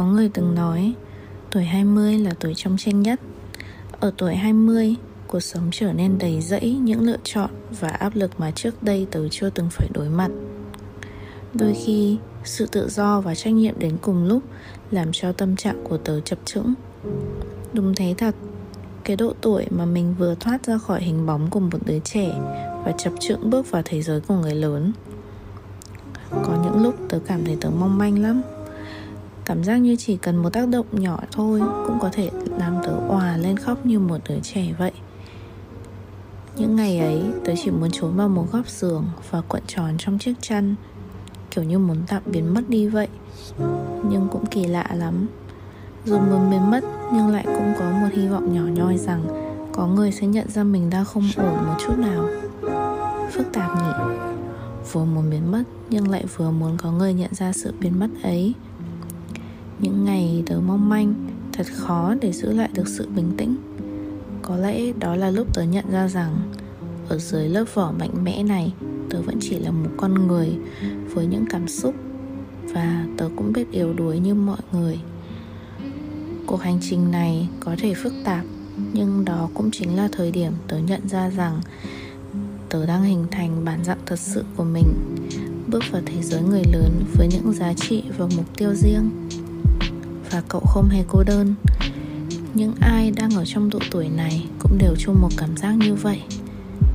có người từng nói, Tuổi 20 là tuổi trong tranh nhất. Ở tuổi 20 Cuộc sống trở nên đầy rẫy những lựa chọn và áp lực mà trước đây tớ chưa từng phải đối mặt. Đôi khi, sự tự do và trách nhiệm đến cùng lúc làm cho tâm trạng của tớ chập chững đúng thế thật, cái độ tuổi mà mình vừa thoát ra khỏi hình bóng của một đứa trẻ và chập chững bước vào thế giới của người lớn. Có những lúc tớ cảm thấy tớ mong manh lắm cảm giác như chỉ cần một tác động nhỏ thôi cũng có thể làm tớ òa lên khóc như một đứa trẻ vậy. Những ngày ấy, tớ chỉ muốn trốn vào một góc giường và cuộn tròn trong chiếc chăn, kiểu như muốn tạm biến mất đi vậy. Nhưng cũng kỳ lạ lắm. Dù muốn biến mất, nhưng lại cũng có một hy vọng nhỏ nhoi rằng có người sẽ nhận ra mình đang không ổn một chút nào. Phức tạp nhỉ? Vừa muốn biến mất, nhưng lại vừa muốn có người nhận ra sự biến mất ấy những ngày tớ mong manh, thật khó để giữ lại được sự bình tĩnh. Có lẽ đó là lúc tớ nhận ra rằng, ở dưới lớp vỏ mạnh mẽ này, tớ vẫn chỉ là một con người với những cảm xúc và tớ cũng biết yếu đuối như mọi người. Cuộc hành trình này có thể phức tạp, nhưng đó cũng chính là thời điểm tớ nhận ra rằng tớ đang hình thành bản dạng thật sự của mình, bước vào thế giới người lớn với những giá trị và mục tiêu riêng và cậu không hề cô đơn. Những ai đang ở trong độ tuổi này cũng đều chung một cảm giác như vậy,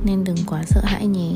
nên đừng quá sợ hãi nhé.